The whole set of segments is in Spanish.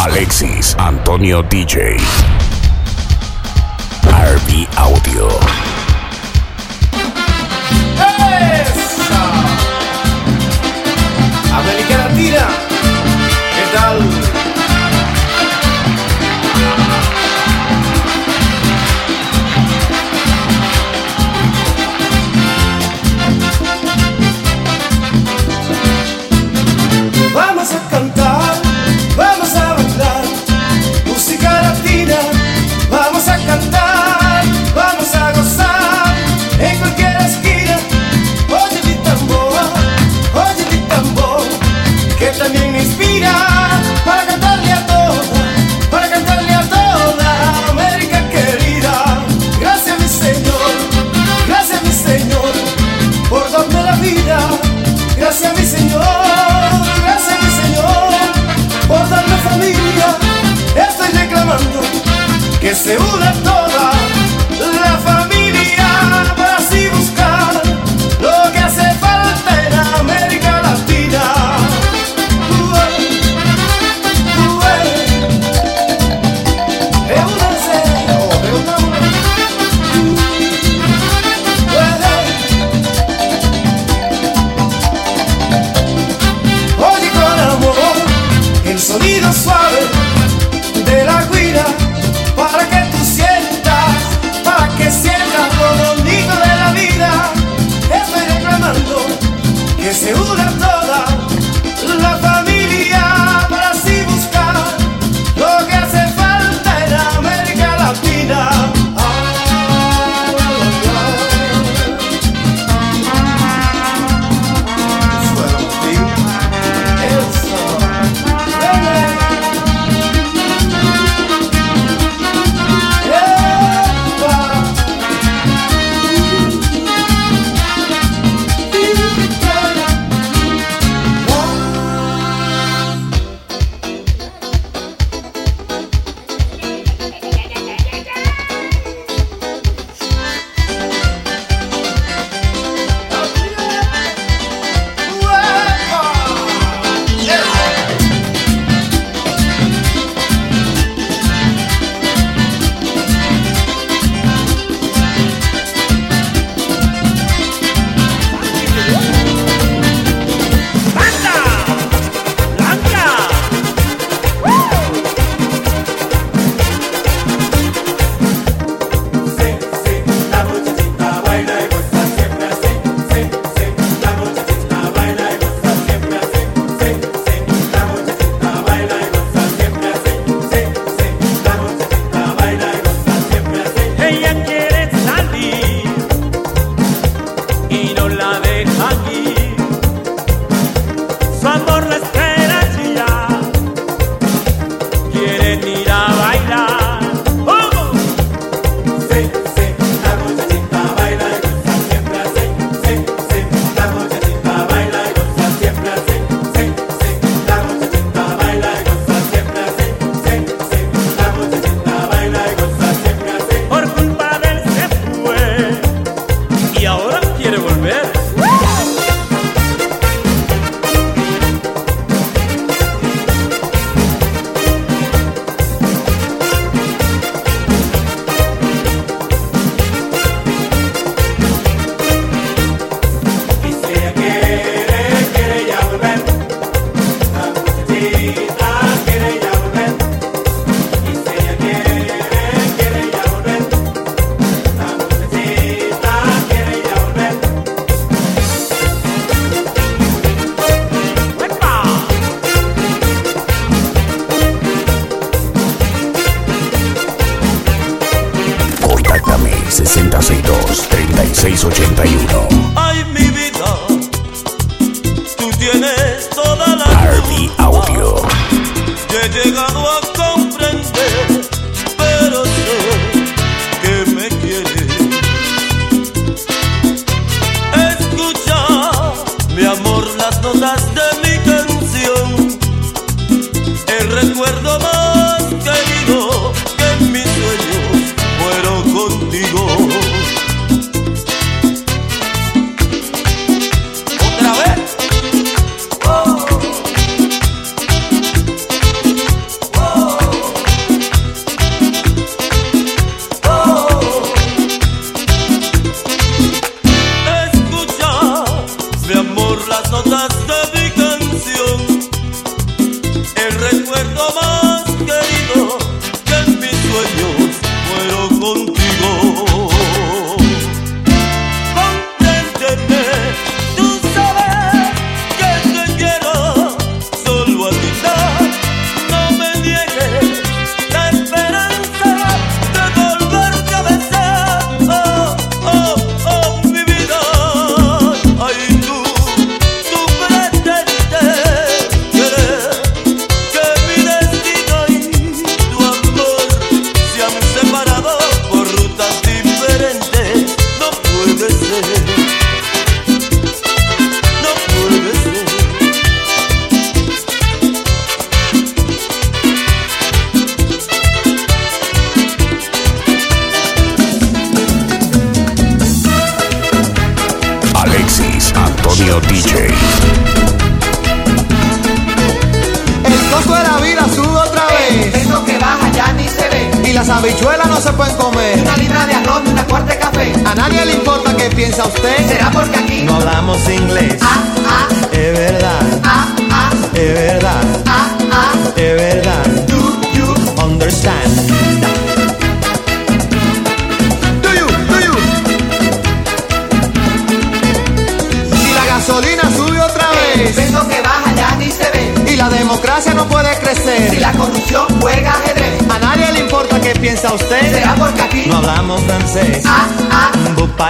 Alexis Antonio DJ. RB Audio. Que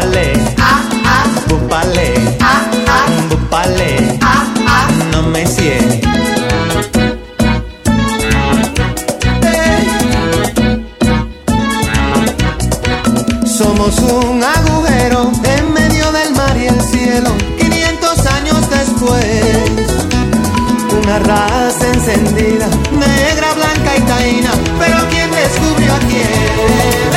Ah, ah, ah, ah, ah, ah. No me sigue. Somos un agujero en medio del mar y el cielo. 500 años después, una raza encendida, negra, blanca y taína. Pero ¿quién descubrió a quién?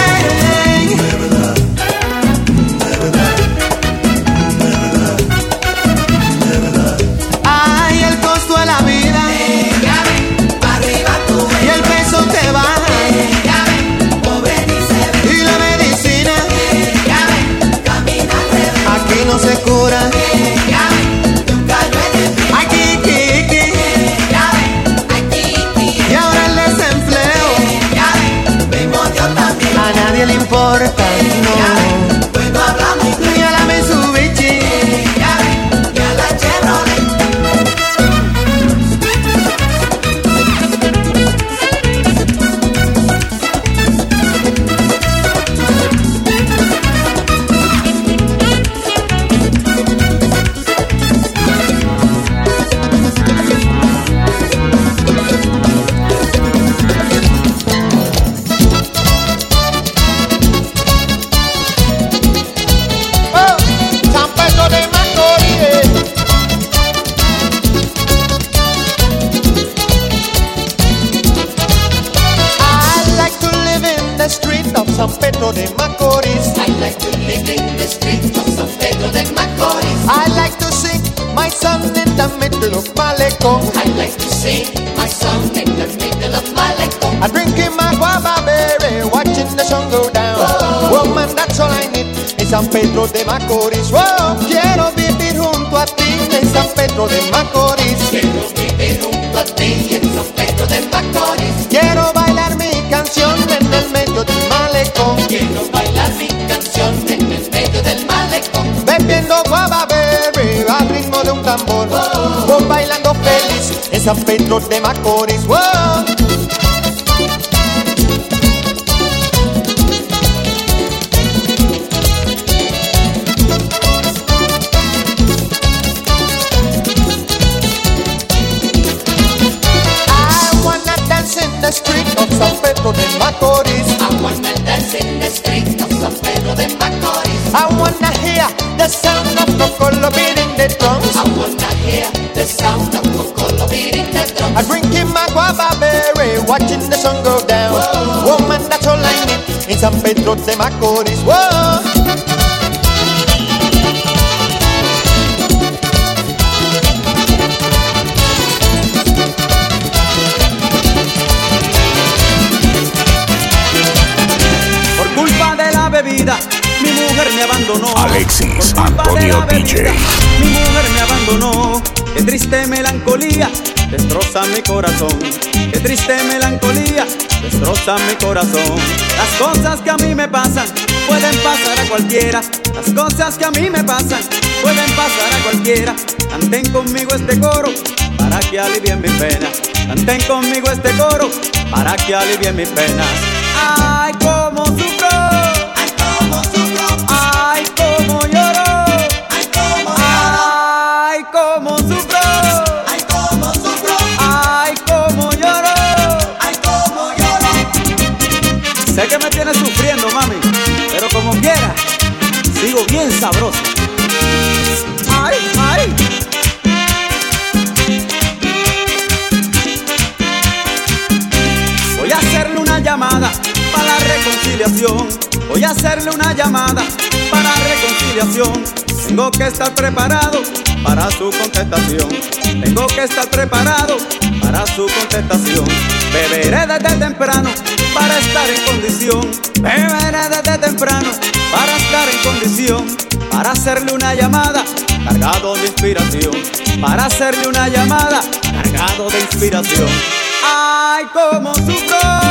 San Pedro de Macorís. Whoa, quiero vivir junto a ti en San Pedro de Macorís. Quiero vivir junto a ti en San Pedro de Macorís. Quiero bailar mi canción en el medio del malecón. Quiero bailar mi canción en el medio del malecón. Bebiendo guava berry al ritmo de un tambor. Voy bailando feliz en San Pedro de Macorís. Whoa. I wanna hear the sound of Cocolo beating the drums. I wanna hear the sound of Cocolo beating the drums. I'm drinking my guava berry, watching the sun go down. Woman, that's all I need in San Pedro de Macorís. Whoa. Alexis Antonio DJ. Mi mujer me abandonó. Qué triste melancolía destroza mi corazón. Qué triste melancolía destroza mi corazón. Las cosas que a mí me pasan pueden pasar a cualquiera. Las cosas que a mí me pasan pueden pasar a cualquiera. Canten conmigo este coro para que alivien mi pena. Canten conmigo este coro para que alivien mis penas. Ay, sabroso. ¡Ay, ay! Voy a hacerle una llamada para la reconciliación. Voy a hacerle una llamada para la reconciliación. Tengo que estar preparado para su contestación. Tengo que estar preparado para su contestación. Beberé desde temprano para estar en condición. Beberé desde temprano para estar en condición. Para hacerle una llamada cargado de inspiración. Para hacerle una llamada cargado de inspiración. Ay, cómo sufro.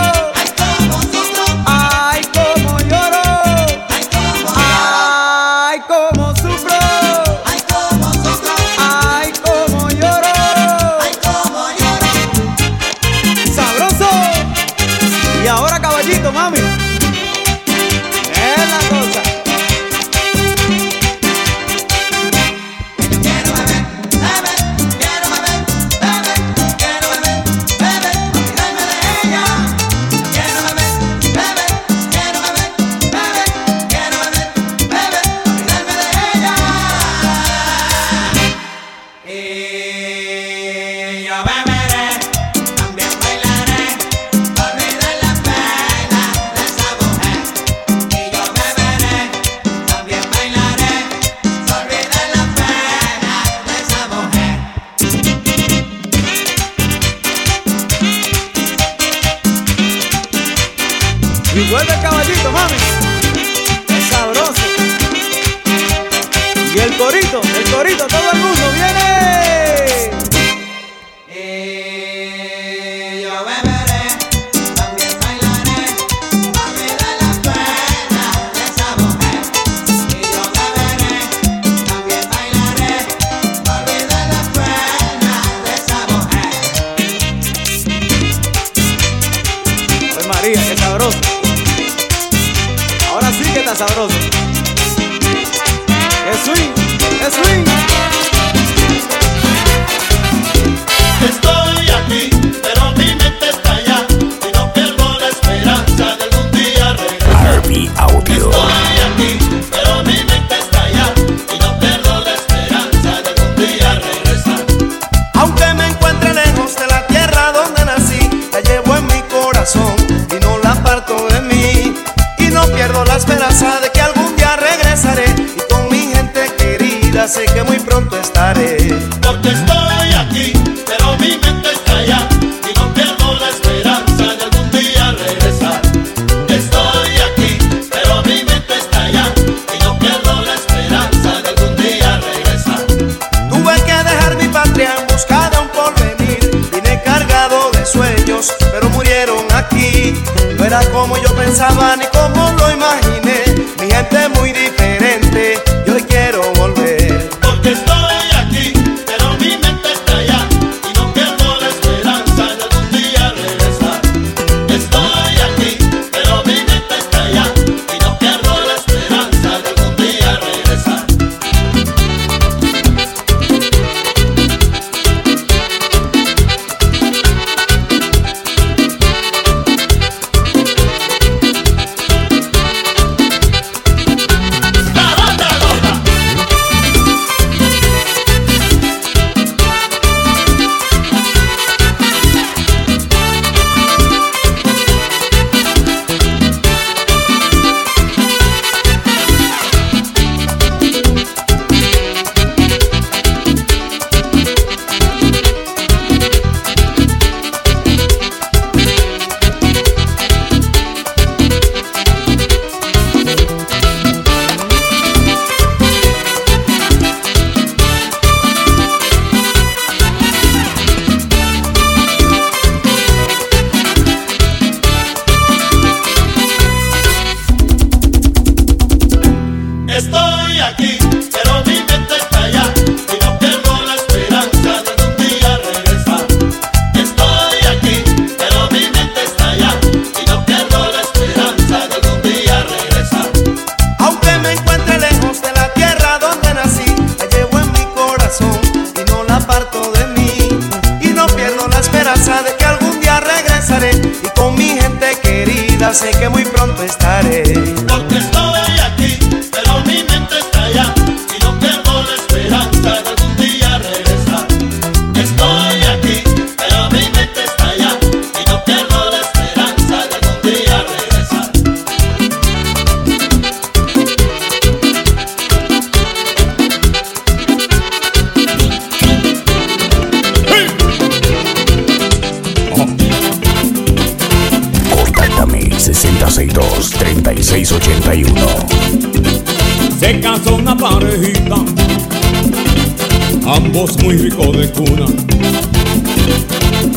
Ambos muy ricos de cuna,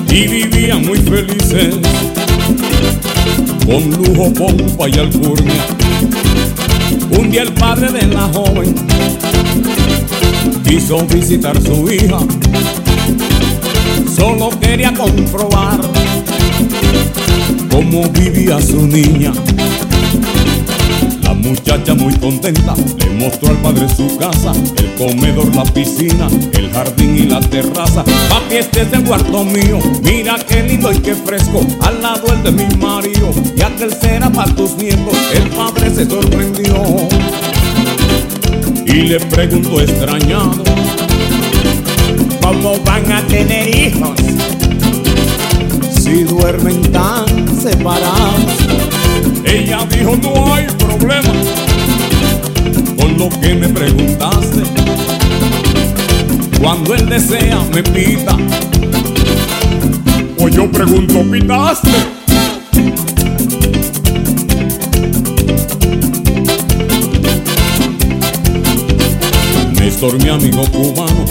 y vivían muy felices, con lujo, pompa y alcurnia. Un día el padre de la joven quiso visitar su hija, solo quería comprobar cómo vivía su niña. Muchacha muy contenta le mostró al padre su casa, el comedor, la piscina, el jardín y la terraza. Papi, este es el cuarto mío, mira qué lindo y qué fresco, al lado el de mi marido, y aquel será para tus nietos. El padre se sorprendió y le preguntó extrañado, ¿cómo van a tener hijos? Si duermen tan separados. Ella dijo, no hay problema con lo que me preguntaste. Cuando él desea me pita, o yo pregunto, ¿pitaste? Néstor, mi amigo cubano,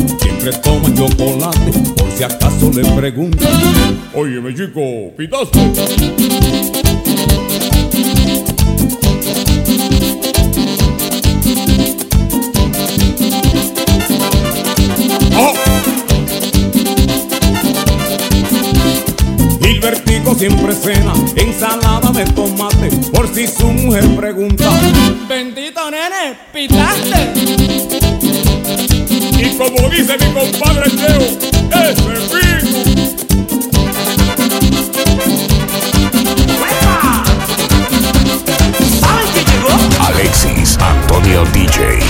siempre toma chocolate, por si acaso le preguntan. Oye, mi chico, ¿pitaste? ¡Oh! Gilbertico siempre cena ensalada de tomate por si su mujer pregunta. Bendito nene, pitaste. Y como dice mi compadre Cheo, ese rico. ¿Saben quién llegó? Alexis Antonio DJ.